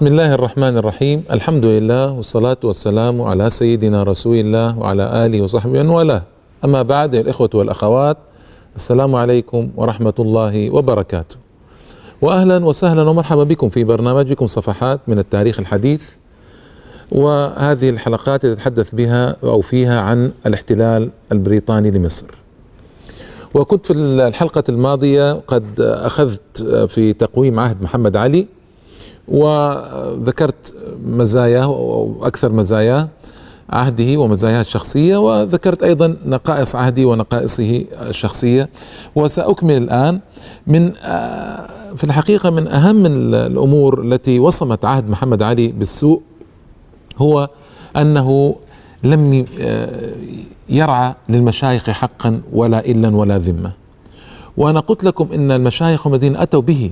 بسم الله الرحمن الرحيم الحمد لله والصلاة والسلام على سيدنا رسول الله وعلى آله وصحبه والاه أما بعد الإخوة والأخوات السلام عليكم ورحمة الله وبركاته وأهلا وسهلا ومرحبا بكم في برنامجكم صفحات من التاريخ الحديث وهذه الحلقات يتحدث بها أو فيها عن الاحتلال البريطاني لمصر وكنت في الحلقة الماضية قد أخذت في تقويم عهد محمد علي وذكرت مزاياه أو أكثر مزاياه عهده ومزاياه الشخصية وذكرت أيضا نقائص عهده ونقائصه الشخصية. وسأكمل الآن من في الحقيقة من أهم الأمور التي وصمت عهد محمد علي بالسوء هو أنه لم يرعى للمشايخ حقا ولا إلا ولا ذمة. وأنا قلت لكم إن المشايخ الذين أتوا به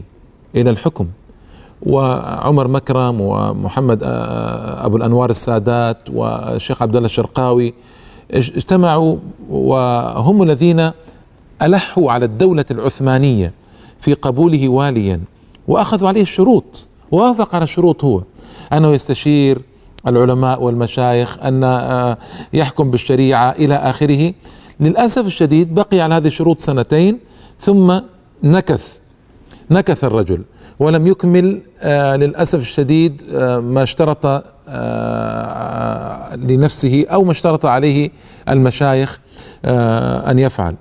إلى الحكم. وعمر مكرم ومحمد أبو الأنوار السادات والشيخ عبد الله الشرقاوي اجتمعوا وهم الذين ألحوا على الدولة العثمانية في قبوله واليا وأخذوا عليه الشروط ووافق على الشروط هو. أنه يستشير العلماء والمشايخ أن يحكم بالشريعة إلى آخره. للأسف الشديد بقي على هذه الشروط سنتين ثم نكث نكث الرجل. ولم يكمل آه للأسف الشديد آه ما اشترط آه لنفسه أو ما اشترط عليه المشايخ أن يفعل.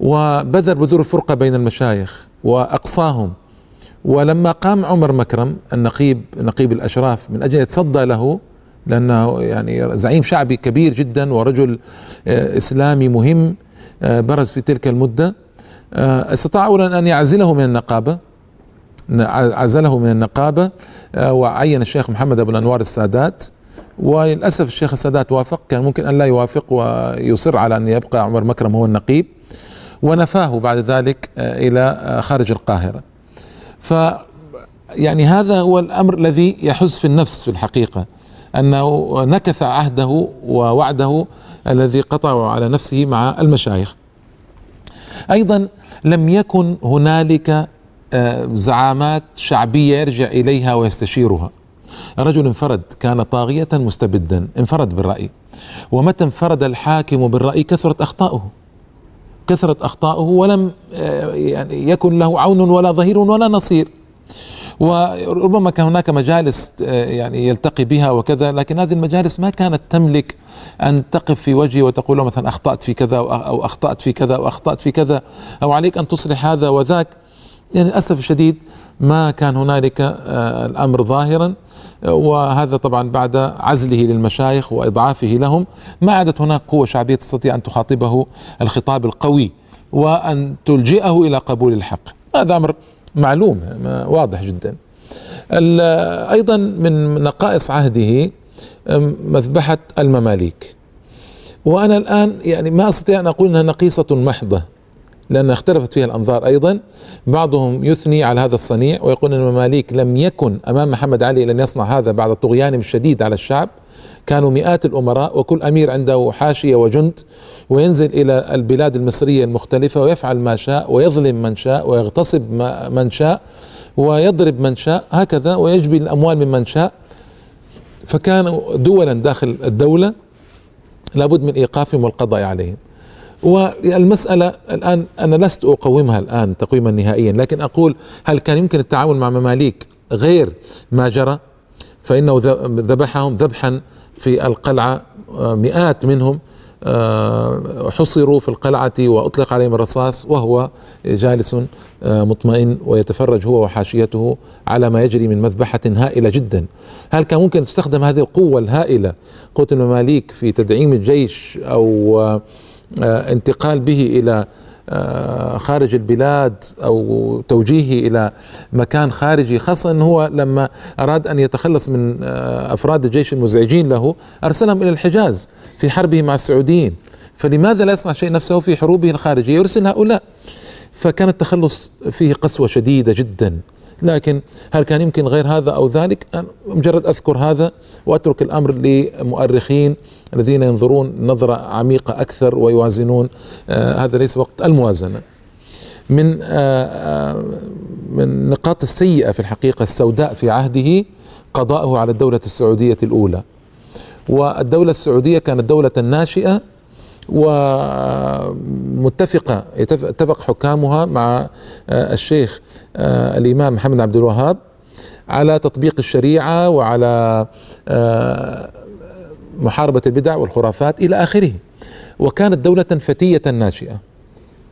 وبذر بذور الفرقة بين المشايخ وأقصاهم. ولما قام عمر مكرم النقيب نقيب الأشراف من أجل يتصدى له لأنه يعني زعيم شعبي كبير جدا ورجل إسلامي مهم برز في تلك المدة استطاع اولا أن يعزله من النقابة عزله من النقابة وعين الشيخ محمد أبو الأنوار السادات. وللأسف الشيخ السادات وافق كان ممكن أن لا يوافق ويصر على أن يبقى عمر مكرم هو النقيب. ونفاه بعد ذلك إلى خارج القاهرة. ف يعني هذا هو الأمر الذي يحز في النفس في الحقيقة أنه نكث عهده ووعده الذي قطعه على نفسه مع المشايخ. أيضا لم يكن هنالك زعامات شعبية يرجع إليها ويستشيرها. رجل انفرد كان طاغية مستبدا انفرد بالرأي. ومتى انفرد الحاكم بالرأي؟ كثرت أخطاؤه. كثرت أخطاؤه ولم يعني يكن له عون ولا ظهير ولا نصير. وربما كان هناك مجالس يعني يلتقي بها وكذا لكن هذه المجالس ما كانت تملك أن تقف في وجهه وتقول له مثلا أخطأت في كذا أو أخطأت في كذا أو أخطأت في كذا أو عليك أن تصلح هذا وذاك. يعني للأسف الشديد ما كان هنالك الأمر ظاهرا وهذا طبعا بعد عزله للمشايخ وإضعافه لهم. ما عادت هناك قوة شعبية تستطيع أن تخاطبه الخطاب القوي وأن تلجئه إلى قبول الحق. هذا أمر معلوم واضح جدا. أيضا من نقائص عهده مذبحة المماليك. وأنا الآن يعني ما أستطيع أن أقول إنها نقيصة محضة. لأن اختلفت فيها الأنظار أيضا. بعضهم يثني على هذا الصنيع ويقول أن المماليك لم يكن أمام محمد علي لن يصنع هذا بعد طغيانهم الشديد على الشعب. كانوا مئات الأمراء وكل أمير عنده حاشية وجند وينزل إلى البلاد المصرية المختلفة ويفعل ما شاء ويظلم من شاء ويغتصب من شاء ويضرب من شاء هكذا ويجبي الأموال ممن شاء. فكانوا دولا داخل الدولة لابد من إيقافهم والقضاء عليهم. والمسألة الآن أنا لست أقومها الآن تقويما نهائيا لكن أقول هل كان يمكن التعامل مع مماليك غير ما جرى؟ فإنه ذبحهم ذبحا في القلعة مئات منهم حصروا في القلعة وأطلق عليهم الرصاص وهو جالس مطمئن ويتفرج هو وحاشيته على ما يجري من مذبحة هائلة جدا. هل كان ممكن تستخدم هذه القوة الهائلة؟ قوة المماليك في تدعيم الجيش أو انتقال به إلى خارج البلاد أو توجيهه إلى مكان خارجي خاصة إنه هو لما أراد أن يتخلص من أفراد الجيش المزعجين له أرسلهم إلى الحجاز في حربه مع السعوديين. فلماذا لا يصنع شيء نفسه في حروبه الخارجية يرسل هؤلاء؟ فكان التخلص فيه قسوة شديدة جدا. لكن هل كان يمكن غير هذا أو ذلك؟ مجرد أذكر هذا وأترك الأمر لمؤرخين الذين ينظرون نظرة عميقة أكثر ويوازنون. آه هذا ليس وقت الموازنة. من آه آه من النقاط السيئة في الحقيقة السوداء في عهده قضاءه على الدولة السعودية الأولى. والدولة السعودية كانت دولة ناشئة ومتفقة اتفق حكامها مع آه، الشيخ آه، الإمام محمد عبد الوهاب على تطبيق الشريعة وعلى آه، محاربة البدع والخرافات إلى آخره. وكانت دولة فتية ناشئة.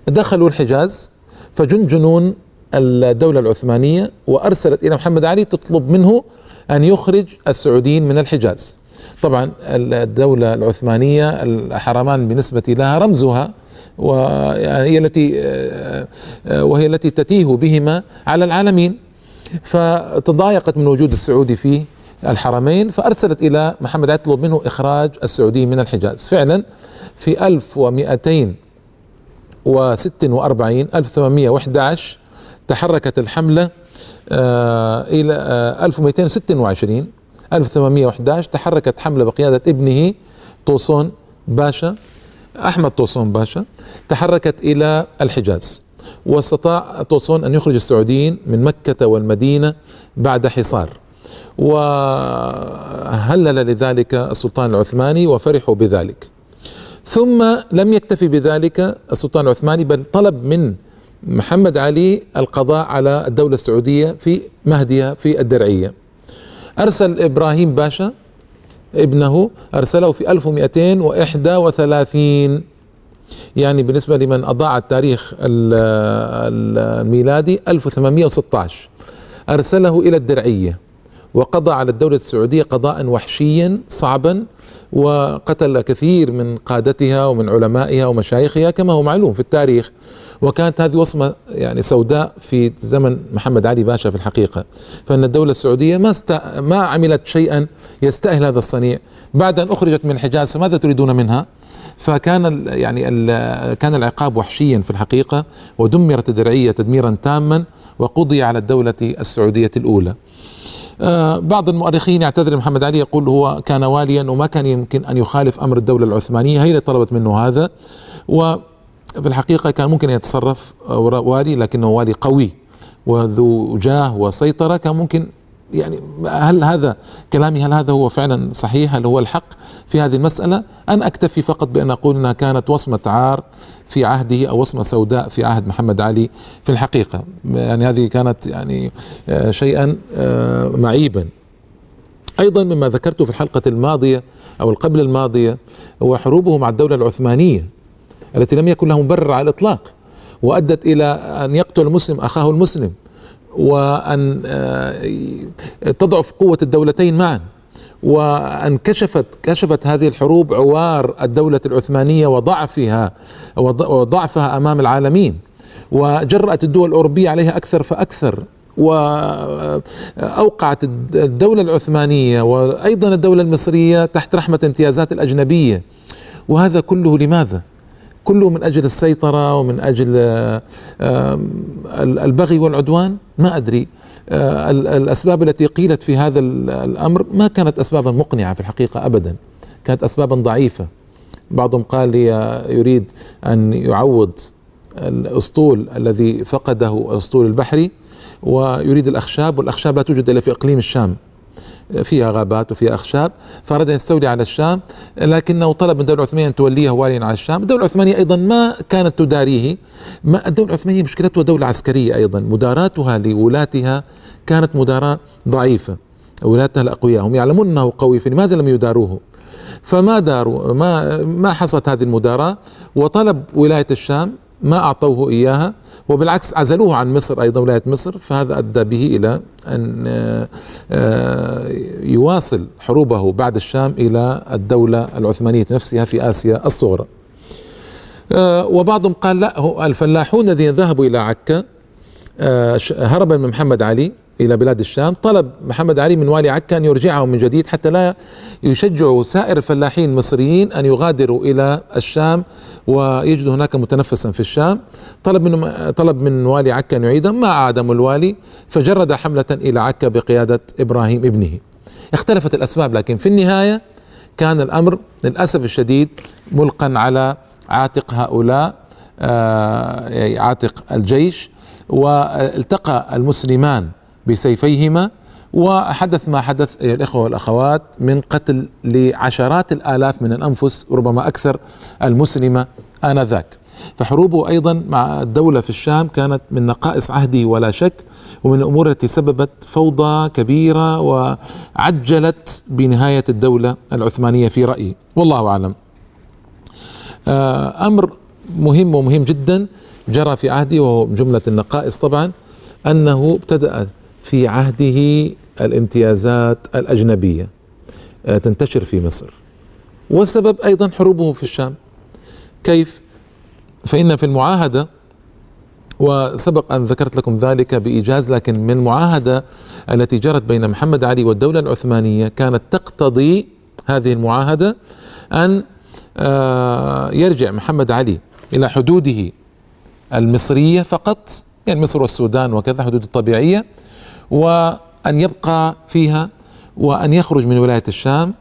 دخلوا الحجاز فجن جنون الدولة العثمانية وأرسلت إلى محمد علي تطلب منه أن يخرج السعوديين من الحجاز. طبعا الدولة العثمانية الحرمان بالنسبة لها رمزها وهي التي وهي التي تتيه بهما على العالمين. فتضايقت من وجود السعودي في الحرمين فأرسلت إلى محمد علي تطلب منه إخراج السعوديين من الحجاز. فعلا في 1246 1811 تحركت الحملة آه، إلى 1226 1811 تحركت حملة بقيادة ابنه طوسون باشا أحمد طوسون باشا تحركت إلى الحجاز. واستطاع طوسون أن يخرج السعوديين من مكة والمدينة بعد حصار. وهلل لذلك السلطان العثماني وفرحوا بذلك. ثم لم يكتفي بذلك السلطان العثماني بل طلب من محمد علي القضاء على الدولة السعودية في مهدها في الدرعية. أرسل إبراهيم باشا ابنه أرسله في 1231 يعني بالنسبة لمن أضاع التاريخ الميلادي 1816 أرسله إلى الدرعية وقضى على الدولة السعودية قضاء وحشيا صعبا وقتل كثير من قادتها ومن علمائها ومشايخها كما هو معلوم في التاريخ. وكانت هذه وصمة يعني سوداء في زمن محمد علي باشا في الحقيقة. فإن الدولة السعودية ما است... ما عملت شيئا يستأهل هذا الصنيع. بعد أن أخرجت من الحجاز فماذا تريدون منها؟ فكان ال يعني ال كان العقاب وحشيا في الحقيقة ودمرت الدرعية تدميرا تاما وقضي على الدولة السعودية الأولى. آه، بعض المؤرخين يعتذر محمد علي يقول هو كان واليا وما كان يمكن أن يخالف أمر الدولة العثمانية. هي اللي طلبت منه هذا. و في الحقيقة كان ممكن أن يتصرف والي لكنه والي قوي وذو جاه وسيطرة. كان ممكن يعني هل هذا كلامي هل هذا هو فعلا صحيح؟ هل هو الحق في هذه المسألة؟ أنا أكتفي فقط بأن أقول أنها كانت وصمة عار في عهده أو وصمة سوداء في عهد محمد علي في الحقيقة. يعني هذه كانت يعني آه، شيئا آه، معيبا. أيضا مما ذكرته في الحلقة الماضية أو القبل الماضية هو حروبه مع الدولة العثمانية. التي لم يكن له مبرر على الإطلاق وأدت إلى أن يقتل المسلم أخاه المسلم وأن آه، تضعف قوة الدولتين معا. وأن كشفت كشفت هذه الحروب عوار الدولة العثمانية وضعفها وضعفها أمام العالمين. وجرأت الدول الأوروبية عليها أكثر فأكثر. وأوقعت الدولة العثمانية وأيضا الدولة المصرية تحت رحمة امتيازات الأجنبية. وهذا كله لماذا؟ كله من أجل السيطرة ومن أجل آه، البغي والعدوان؟ ما أدري. آه، الأسباب التي قيلت في هذا الأمر ما كانت اسبابا مقنعة في الحقيقة ابدا كانت اسبابا ضعيفة. بعضهم قال يريد أن يعوض الأسطول الذي فقده الأسطول البحري ويريد الأخشاب والأخشاب لا توجد إلا في إقليم الشام. فيها غابات وفيها أخشاب فأراد أن يستولي على الشام لكنه طلب من الدولة العثمانية أن توليه واليا على الشام. الدولة العثمانية أيضا ما كانت تداريه. ما الدولة العثمانية مشكلتها دولة عسكرية أيضا. مداراتها لولاتها كانت مداراة ضعيفة. ولاتها الأقوياء هم يعلمون أنه قوي فلماذا لم يداروه. فما داروا ما ما حصلت هذه المداراة. وطلب ولاية الشام ما أعطوه إياها وبالعكس عزلوه عن مصر أيضا ولاية مصر فهذا أدى به إلى أن آه، آه، يواصل حروبه بعد الشام إلى الدولة العثمانية نفسها في آسيا الصغرى. آه، وبعضهم قال لا الفلاحون الذين ذهبوا إلى عكا هربا من محمد علي إلى بلاد الشام. طلب محمد علي من والي عكا أن يرجعهم من جديد حتى لا يشجعوا سائر الفلاحين المصريين أن يغادروا إلى الشام ويجدوا هناك متنفسا في الشام. طلب من طلب من والي عكا أن يعيدهم ما عادهم الوالي فجرد حملة إلى عكا بقيادة إبراهيم ابنه. اختلفت الأسباب لكن في النهاية كان الأمر للأسف الشديد ملقا على عاتق هؤلاء آه، عاتق الجيش والتقى المسلمان بسيفيهما وحدث ما حدث أيها الإخوة والأخوات من قتل لعشرات الآلاف من الأنفس ربما أكثر المسلمة آنذاك. فحروبه أيضا مع الدولة في الشام كانت من نقائص عهده ولا شك ومن الأمور التي سببت فوضى كبيرة وعجلت بنهاية الدولة العثمانية في رأيي. والله أعلم. آه، أمر مهم ومهم جدا جرى في عهده وهو جملة النقائص طبعا أنه ابتدأ في عهده الامتيازات الأجنبية آه، تنتشر في مصر. والسبب أيضا حروبه في الشام. كيف؟ فإن في المعاهدة وسبق أن ذكرت لكم ذلك بإيجاز لكن من المعاهدة التي جرت بين محمد علي والدولة العثمانية كانت تقتضي هذه المعاهدة أن آه، يرجع محمد علي إلى حدوده المصرية فقط يعني مصر والسودان وكذا حدود الطبيعية وأن يبقى فيها وأن يخرج من ولاية الشام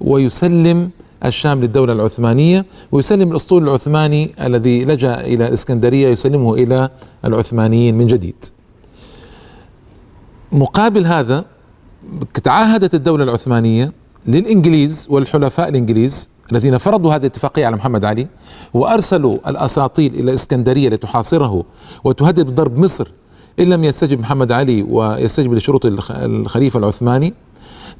ويسلم الشام للدولة العثمانية ويسلم الأسطول العثماني الذي لجأ إلى الإسكندرية يسلمه إلى العثمانيين من جديد. مقابل هذا تعاهدت الدولة العثمانية للإنجليز والحلفاء الإنجليز الذين فرضوا هذه الاتفاقية على محمد علي وأرسلوا الأساطيل إلى الإسكندرية لتحاصره وتهدد بضرب مصر إن لم يستجب محمد علي ويستجب لشروط الخليفة العثماني.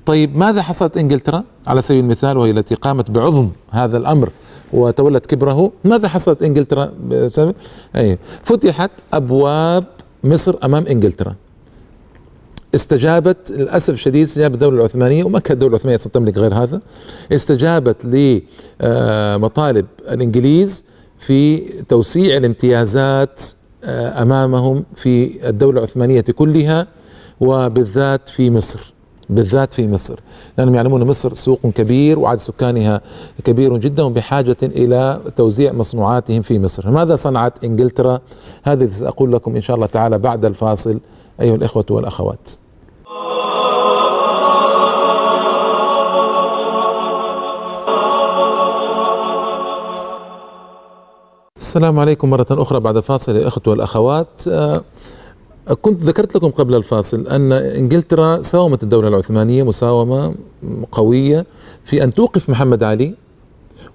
طيب ماذا حصلت إنجلترا؟ على سبيل المثال وهي التي قامت بعظم هذا الأمر وتولت كبره ماذا حصلت إنجلترا؟ بسبب أي فتحت أبواب مصر أمام إنجلترا. استجابت للأسف الشديد استجابت الدولة العثمانية وما كانت الدولة العثمانية تملك غير هذا. استجابت لمطالب الإنجليز في توسيع الامتيازات آه، أمامهم في الدولة العثمانية كلها وبالذات في مصر. بالذات في مصر. لأنهم يعلمون مصر سوق كبير وعدد سكانها كبير جدا وبحاجة إلى توزيع مصنوعاتهم في مصر. ماذا صنعت إنجلترا؟ هذا سأقول لكم إن شاء الله تعالى بعد الفاصل أيها الإخوة والأخوات. السلام عليكم مرة أخرى بعد الفاصل يا إخوة والأخوات. كنت ذكرت لكم قبل الفاصل أن إنجلترا ساومت الدولة العثمانية مساومة قوية في أن توقف محمد علي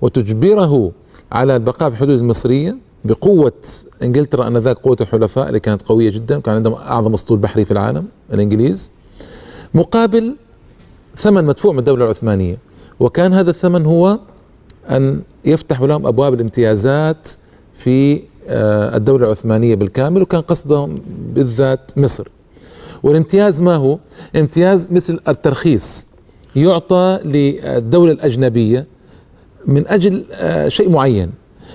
وتجبره على البقاء في الحدود المصرية بقوة إنجلترا آنذاك قوة الحلفاء اللي كانت قوية جدا كان عندهم أعظم أسطول بحري في العالم الإنجليز. مقابل ثمن مدفوع من الدولة العثمانية وكان هذا الثمن هو أن يفتح لهم أبواب الامتيازات في آه، الدولة العثمانية بالكامل وكان قصدهم بالذات مصر. والامتياز ما هو؟ امتياز مثل الترخيص يعطى للدولة الأجنبية من أجل آه، شيء معين.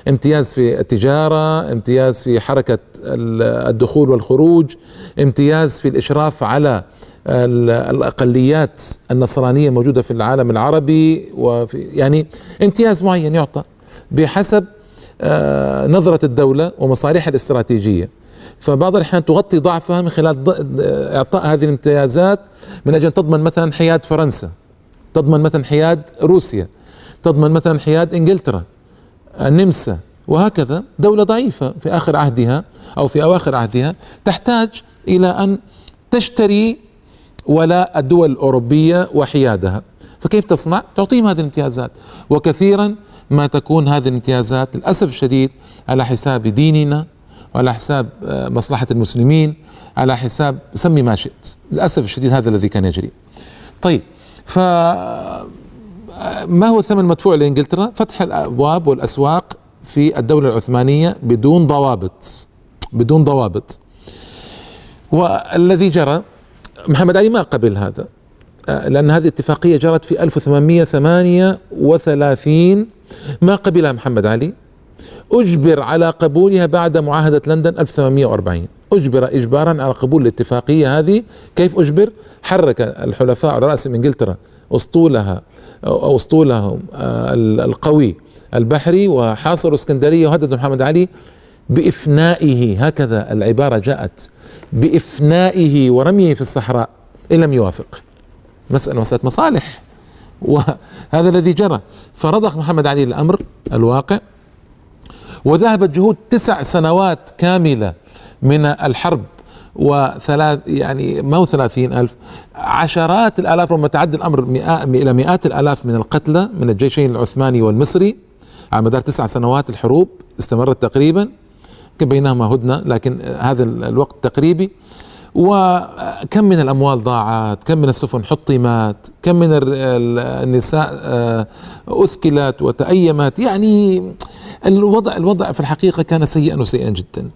امتياز في التجارة امتياز في حركة الدخول والخروج امتياز في الإشراف على الأقليات النصرانية الموجودة في العالم العربي وفي يعني امتياز معين يعطى بحسب نظرة الدولة ومصالحها الاستراتيجية. فبعض الأحيان تغطي ضعفها من خلال إعطاء هذه الامتيازات من أجل تضمن مثلا حياد فرنسا تضمن مثلا حياد روسيا تضمن مثلا حياد إنجلترا النمسا وهكذا. دولة ضعيفة في آخر عهدها أو في أواخر عهدها. تحتاج إلى أن تشتري ولاء الدول الأوروبية وحيادها. فكيف تصنع؟ تعطيهم هذه الامتيازات. وكثيرا ما تكون هذه الامتيازات للأسف الشديد على حساب ديننا وعلى حساب آه، مصلحة المسلمين على حساب سمي ما شئت. للأسف الشديد هذا الذي كان يجري. طيب ف آه، ما هو الثمن المدفوع لإنجلترا؟ فتح الأبواب والأسواق في الدولة العثمانية بدون ضوابط بدون ضوابط. والذي جرى محمد علي ما قبل هذا؟ آه، لأن هذه الاتفاقية جرت في 1838 ما قبلها محمد علي؟ أجبر على قبولها بعد معاهدة لندن 1840 أجبر إجبارا على قبول الاتفاقية هذه. كيف أجبر؟ حرك الحلفاء على رأس إنجلترا أسطولها أو أسطولهم آه، القوي البحري وحاصروا اسكندرية وهددوا محمد علي بإفنائه. هكذا العبارة جاءت. بإفنائه ورميه في الصحراء. إن لم يوافق. مسألة مسألة مصالح. وهذا الذي جرى. فرضخ محمد علي الأمر الواقع وذهبت جهود تسع سنوات كاملة من الحرب وثلاث يعني ما هو ثلاثين ألف عشرات الآلاف ربما تعدى الأمر مئات إلى مئات الآلاف من القتلى من الجيشين العثماني والمصري على مدار تسع سنوات الحروب استمرت تقريبا بينهما هدنة لكن هذا الوقت تقريبي. وكم من الأموال ضاعت؟ كم من السفن حطمت؟ كم من النساء آه، أثكلت وتأيمت؟ يعني الوضع الوضع في الحقيقة كان سيئا وسيئا جدا.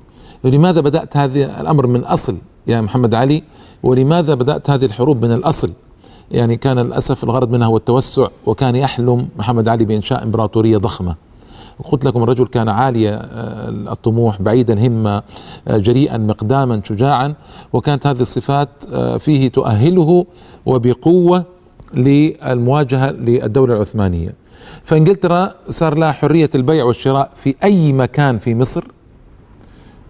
ولماذا بدأت هذا الأمر من أصل يا محمد علي؟ ولماذا بدأت هذه الحروب من الأصل؟ يعني كان للأسف الغرض منها هو التوسع وكان يحلم محمد علي بإنشاء إمبراطورية ضخمة. قلت لكم الرجل كان عالي آه، الطموح بعيد الهمة آه، جريئا مقداما شجاعا وكانت هذه الصفات آه، فيه تؤهله وبقوة للمواجهة للدولة العثمانية. فانجلترا صار لها حرية البيع والشراء في أي مكان في مصر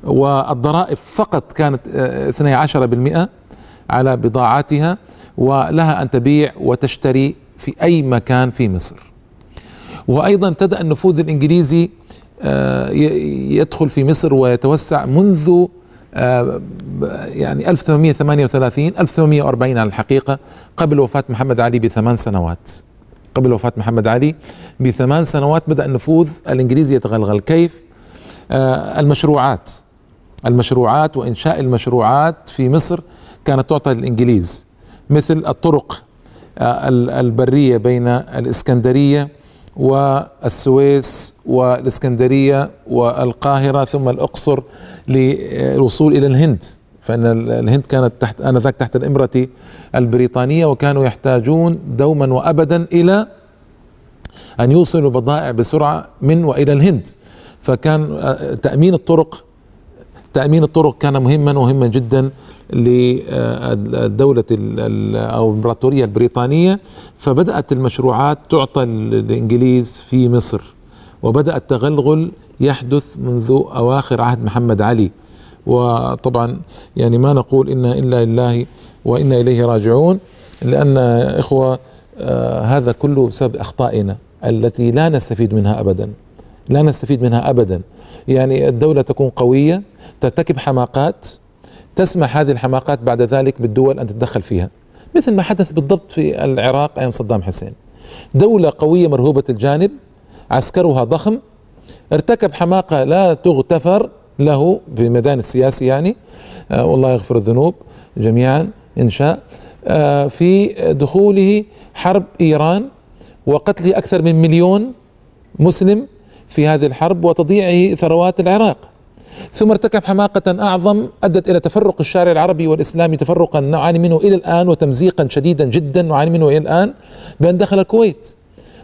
والضرائب فقط كانت 12% على بضاعاتها ولها أن تبيع وتشتري في أي مكان في مصر. وأيضا ابتدأ النفوذ الإنجليزي آه، يدخل في مصر ويتوسع منذ آه، يعني 1838 1840 على الحقيقة قبل وفاة محمد علي بثمان سنوات. قبل وفاة محمد علي بثمان سنوات بدأ النفوذ الإنجليزي يتغلغل. كيف؟ آه، المشروعات. المشروعات وإنشاء المشروعات في مصر كانت تعطى للإنجليز مثل الطرق البرية بين الإسكندرية والسويس والإسكندرية والقاهرة ثم الأقصر للوصول إلى الهند. فإن الهند كانت تحت آنذاك تحت الإمرة البريطانية وكانوا يحتاجون دوما وأبدا إلى أن يوصلوا بضائع بسرعة من وإلى الهند. فكان تأمين الطرق تأمين الطرق كان مهما ومهما جدا. للدولة أو الإمبراطورية البريطانية فبدأت المشروعات تعطى الإنجليز في مصر وبدأ التغلغل يحدث منذ أواخر عهد محمد علي. وطبعا يعني ما نقول إنا إلا لله وإنا إليه راجعون لأن إخوة آه هذا كله بسبب أخطائنا التي لا نستفيد منها أبدا. لا نستفيد منها أبدا. يعني الدولة تكون قوية ترتكب حماقات تسمح هذه الحماقات بعد ذلك بالدول أن تتدخل فيها. مثل ما حدث بالضبط في العراق أيام صدام حسين. دولة قوية مرهوبة الجانب عسكرها ضخم ارتكب حماقة لا تغتفر له في الميدان السياسي يعني. آه والله يغفر الذنوب جميعا إن شاء. آه في دخوله حرب إيران وقتله أكثر من مليون مسلم في هذه الحرب وتضييعه ثروات العراق. ثم ارتكب حماقة أعظم أدت إلى تفرق الشارع العربي والإسلامي تفرقا نعاني منه إلى الآن وتمزيقا شديدا جدا نعاني منه إلى الآن بأن دخل الكويت.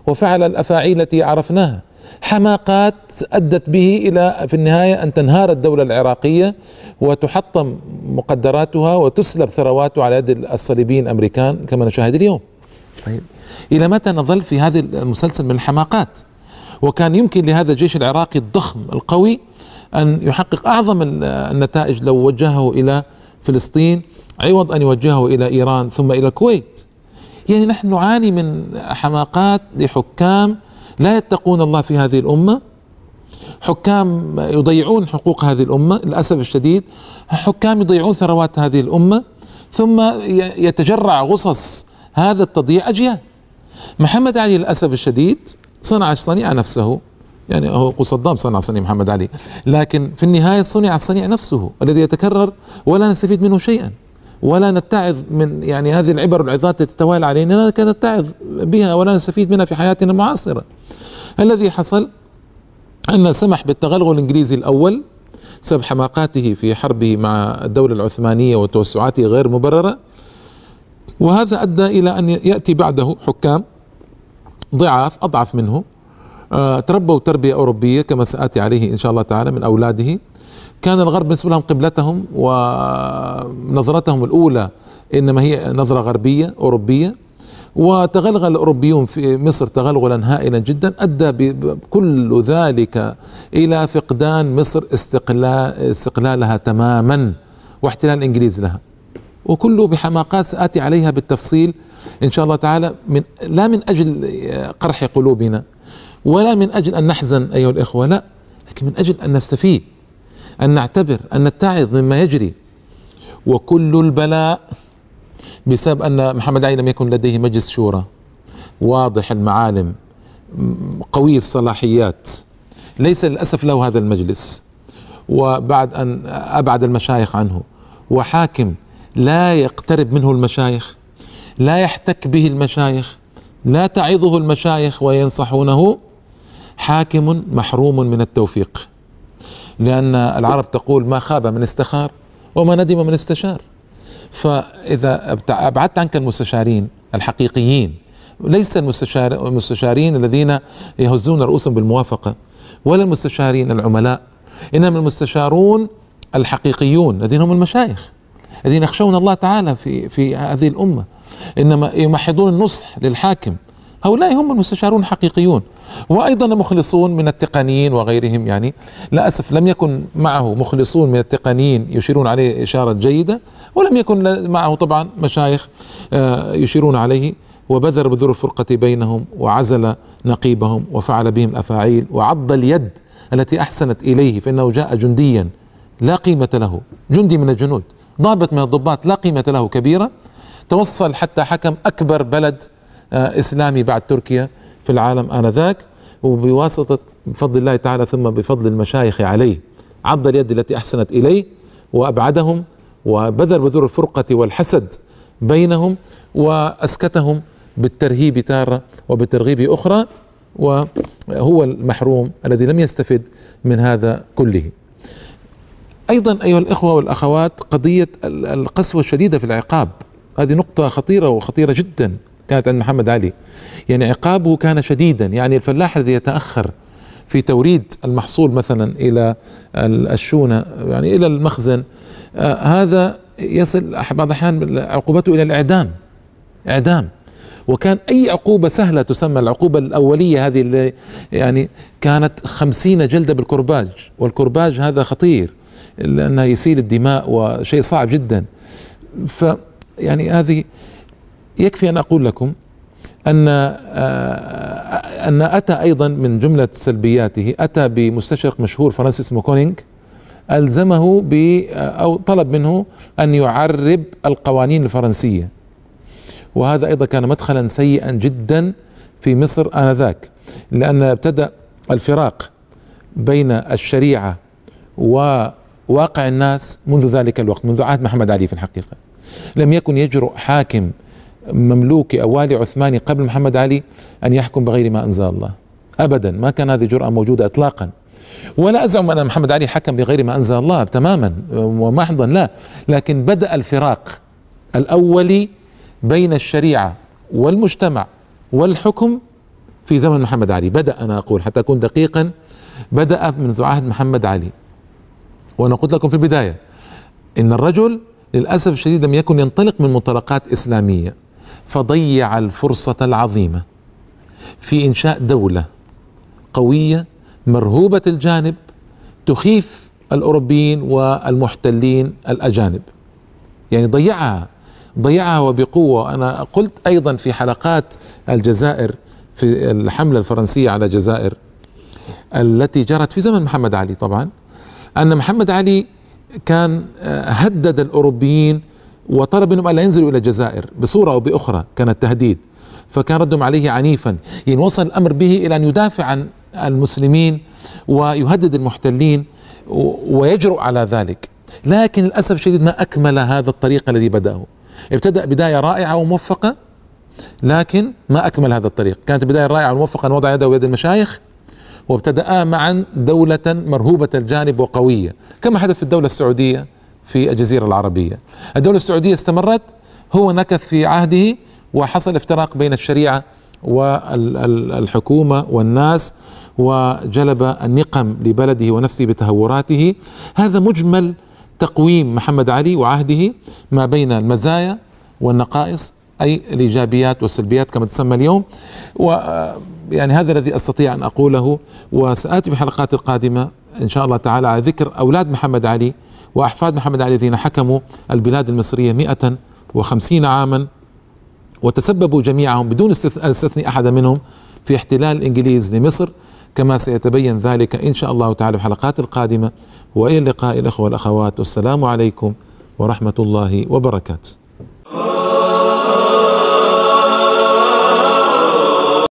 وفعل الأفاعيل التي عرفناها. حماقات أدت به إلى في النهاية أن تنهار الدولة العراقية وتحطم مقدراتها وتسلب ثرواتها على يد الصليبيين الأمريكان كما نشاهد اليوم. طيب إلى متى نظل في هذا المسلسل من الحماقات؟ وكان يمكن لهذا الجيش العراقي الضخم القوي أن يحقق أعظم النتائج لو وجهه إلى فلسطين عوض أن يوجهه إلى إيران ثم إلى الكويت. يعني نحن نعاني من حماقات لحكام لا يتقون الله في هذه الأمة. حكام يضيعون حقوق هذه الأمة للأسف الشديد. حكام يضيعون ثروات هذه الأمة ثم يتجرع غصص هذا التضييع أجيال. محمد علي للأسف الشديد صنع صنيع نفسه. يعني هو صدام صنع صنيع محمد علي. لكن في النهاية صنع الصنيع نفسه الذي يتكرر ولا نستفيد منه شيئا. ولا نتعظ من يعني هذه العبر والعظات التي تتوالى علينا لا نتعظ بها ولا نستفيد منها في حياتنا المعاصرة. الذي حصل أن سمح بالتغلغل الإنجليزي الأول بسبب حماقاته في حربه مع الدولة العثمانية وتوسعاته غير مبررة. وهذا أدى إلى أن يأتي بعده حكام ضعاف أضعف منه. تربوا تربية أوروبية كما سآتي عليه إن شاء الله تعالى من أولاده. كان الغرب بالنسبة لهم قبلتهم ونظرتهم الأولى إنما هي نظرة غربية أوروبية. وتغلغل الأوروبيون في مصر تغلغلا هائلا جدا أدى بكل ذلك إلى فقدان مصر استقلال استقلالها تماما واحتلال الإنجليز لها. وكله بحماقات سآتي عليها بالتفصيل إن شاء الله تعالى من لا من أجل قرح قلوبنا ولا من أجل أن نحزن أيها الإخوة لا لكن من أجل أن نستفيد أن نعتبر أن نتعظ مما يجري. وكل البلاء بسبب أن محمد علي لم يكن لديه مجلس شورى. واضح المعالم قوي الصلاحيات. ليس للأسف له هذا المجلس. وبعد أن أبعد المشايخ عنه وحاكم لا يقترب منه المشايخ لا يحتك به المشايخ لا تعظه المشايخ وينصحونه حاكم محروم من التوفيق. لأن العرب تقول ما خاب من استخار وما ندم من استشار. فإذا أبعدت عنك المستشارين الحقيقيين. ليس المستشار المستشارين الذين يهزون رؤوسهم بالموافقة ولا المستشارين العملاء. إنما المستشارون الحقيقيون الذين هم المشايخ الذين يخشون الله تعالى في في هذه الأمة. إنما يمحضون النصح للحاكم. هؤلاء هم المستشارون الحقيقيون. وأيضا المخلصون من التقنيين وغيرهم يعني لا اسف لم يكن معه مخلصون من التقنيين يشيرون عليه إشارة جيدة ولم يكن معه طبعا مشايخ آه، يشيرون عليه. وبذر بذور الفرقة بينهم وعزل نقيبهم وفعل بهم الأفاعيل وعض اليد التي أحسنت إليه فإنه جاء جنديا لا قيمة له جندي من الجنود. ضابط من الضباط لا قيمة له كبيرة. توصل حتى حكم أكبر بلد آه، إسلامي بعد تركيا في العالم آنذاك وبواسطة بفضل الله تعالى ثم بفضل المشايخ عليه عض اليد التي أحسنت إليه وأبعدهم وبذل بذور الفرقة والحسد بينهم وأسكتهم بالترهيب تارة وبالترغيب أخرى وهو المحروم الذي لم يستفد من هذا كله. أيضا أيها الإخوة والأخوات قضية القسوة الشديدة في العقاب هذه نقطة خطيرة وخطيرة جدا. كانت عند محمد علي. يعني عقابه كان شديدا. يعني الفلاح الذي يتأخر في توريد المحصول مثلا إلى الشونة يعني إلى المخزن آه هذا يصل بعض الأحيان عقوبته إلى الإعدام. إعدام. وكان أي عقوبة سهلة تسمى العقوبة الأولية هذه اللي يعني كانت خمسين جلدة بالكرباج. والكرباج هذا خطير لأنه يسيل الدماء وشيء صعب جدا. ف يعني هذه يكفي أن أقول لكم أن آه، أن أتى أيضا من جملة سلبياته أتى بمستشرق مشهور فرنسي اسمه كونينج ألزمه ب أو طلب منه أن يعرب القوانين الفرنسية. وهذا أيضا كان مدخلا سيئا جدا في مصر آنذاك لأن ابتدأ الفراق بين الشريعة وواقع الناس منذ ذلك الوقت منذ عهد محمد علي في الحقيقة. لم يكن يجرؤ حاكم مملوكي أو والي عثماني قبل محمد علي أن يحكم بغير ما أنزل الله. أبدا ما كان هذه جرأة موجودة إطلاقا. ولا أزعم أن محمد علي حكم بغير ما أنزل الله تماما ومحضا لا. لكن بدأ الفراق الأولي بين الشريعة والمجتمع والحكم في زمن محمد علي. بدأ أنا أقول حتى أكون دقيقا بدأ منذ عهد محمد علي. وأنا قلت لكم في البداية إن الرجل للأسف الشديد لم يكن ينطلق من منطلقات إسلامية. فضيع الفرصة العظيمة. في إنشاء دولة قوية مرهوبة الجانب تخيف الأوروبيين والمحتلين الأجانب. يعني ضيعها ضيعها وبقوة. أنا قلت أيضا في حلقات الجزائر في الحملة الفرنسية على الجزائر التي جرت في زمن محمد علي طبعا أن محمد علي كان آه، هدد الأوروبيين وطلب منهم ألا ينزلوا إلى الجزائر بصورة أو بأخرى كان التهديد فكان ردهم عليه عنيفا. يعني وصل الأمر به إلى أن يدافع عن المسلمين ويهدد المحتلين ويجرؤ على ذلك. لكن للأسف الشديد ما أكمل هذا الطريق الذي بدأه. ابتدأ بداية رائعة وموفقة لكن ما أكمل هذا الطريق. كانت البداية رائعة وموفقة أن وضع يده بيد المشايخ وابتدأ معا دولة مرهوبة الجانب وقوية. كما حدث في الدولة السعودية في الجزيرة العربية. الدولة السعودية استمرت هو نكث في عهده وحصل افتراق بين الشريعة والحكومة والناس وجلب النقم لبلده ونفسه بتهوراته. هذا مجمل تقويم محمد علي وعهده ما بين المزايا والنقائص أي الإيجابيات والسلبيات كما تسمى اليوم. و يعني هذا الذي أستطيع أن أقوله وسآتي في الحلقات القادمة إن شاء الله تعالى على ذكر أولاد محمد علي وأحفاد محمد علي الذين حكموا البلاد المصرية 150 عاما وتسببوا جميعهم بدون استثناء أحد منهم في احتلال الانجليز لمصر كما سيتبين ذلك إن شاء الله تعالى في الحلقات القادمة. وإلى اللقاء الأخوة والأخوات. والسلام عليكم ورحمة الله وبركاته.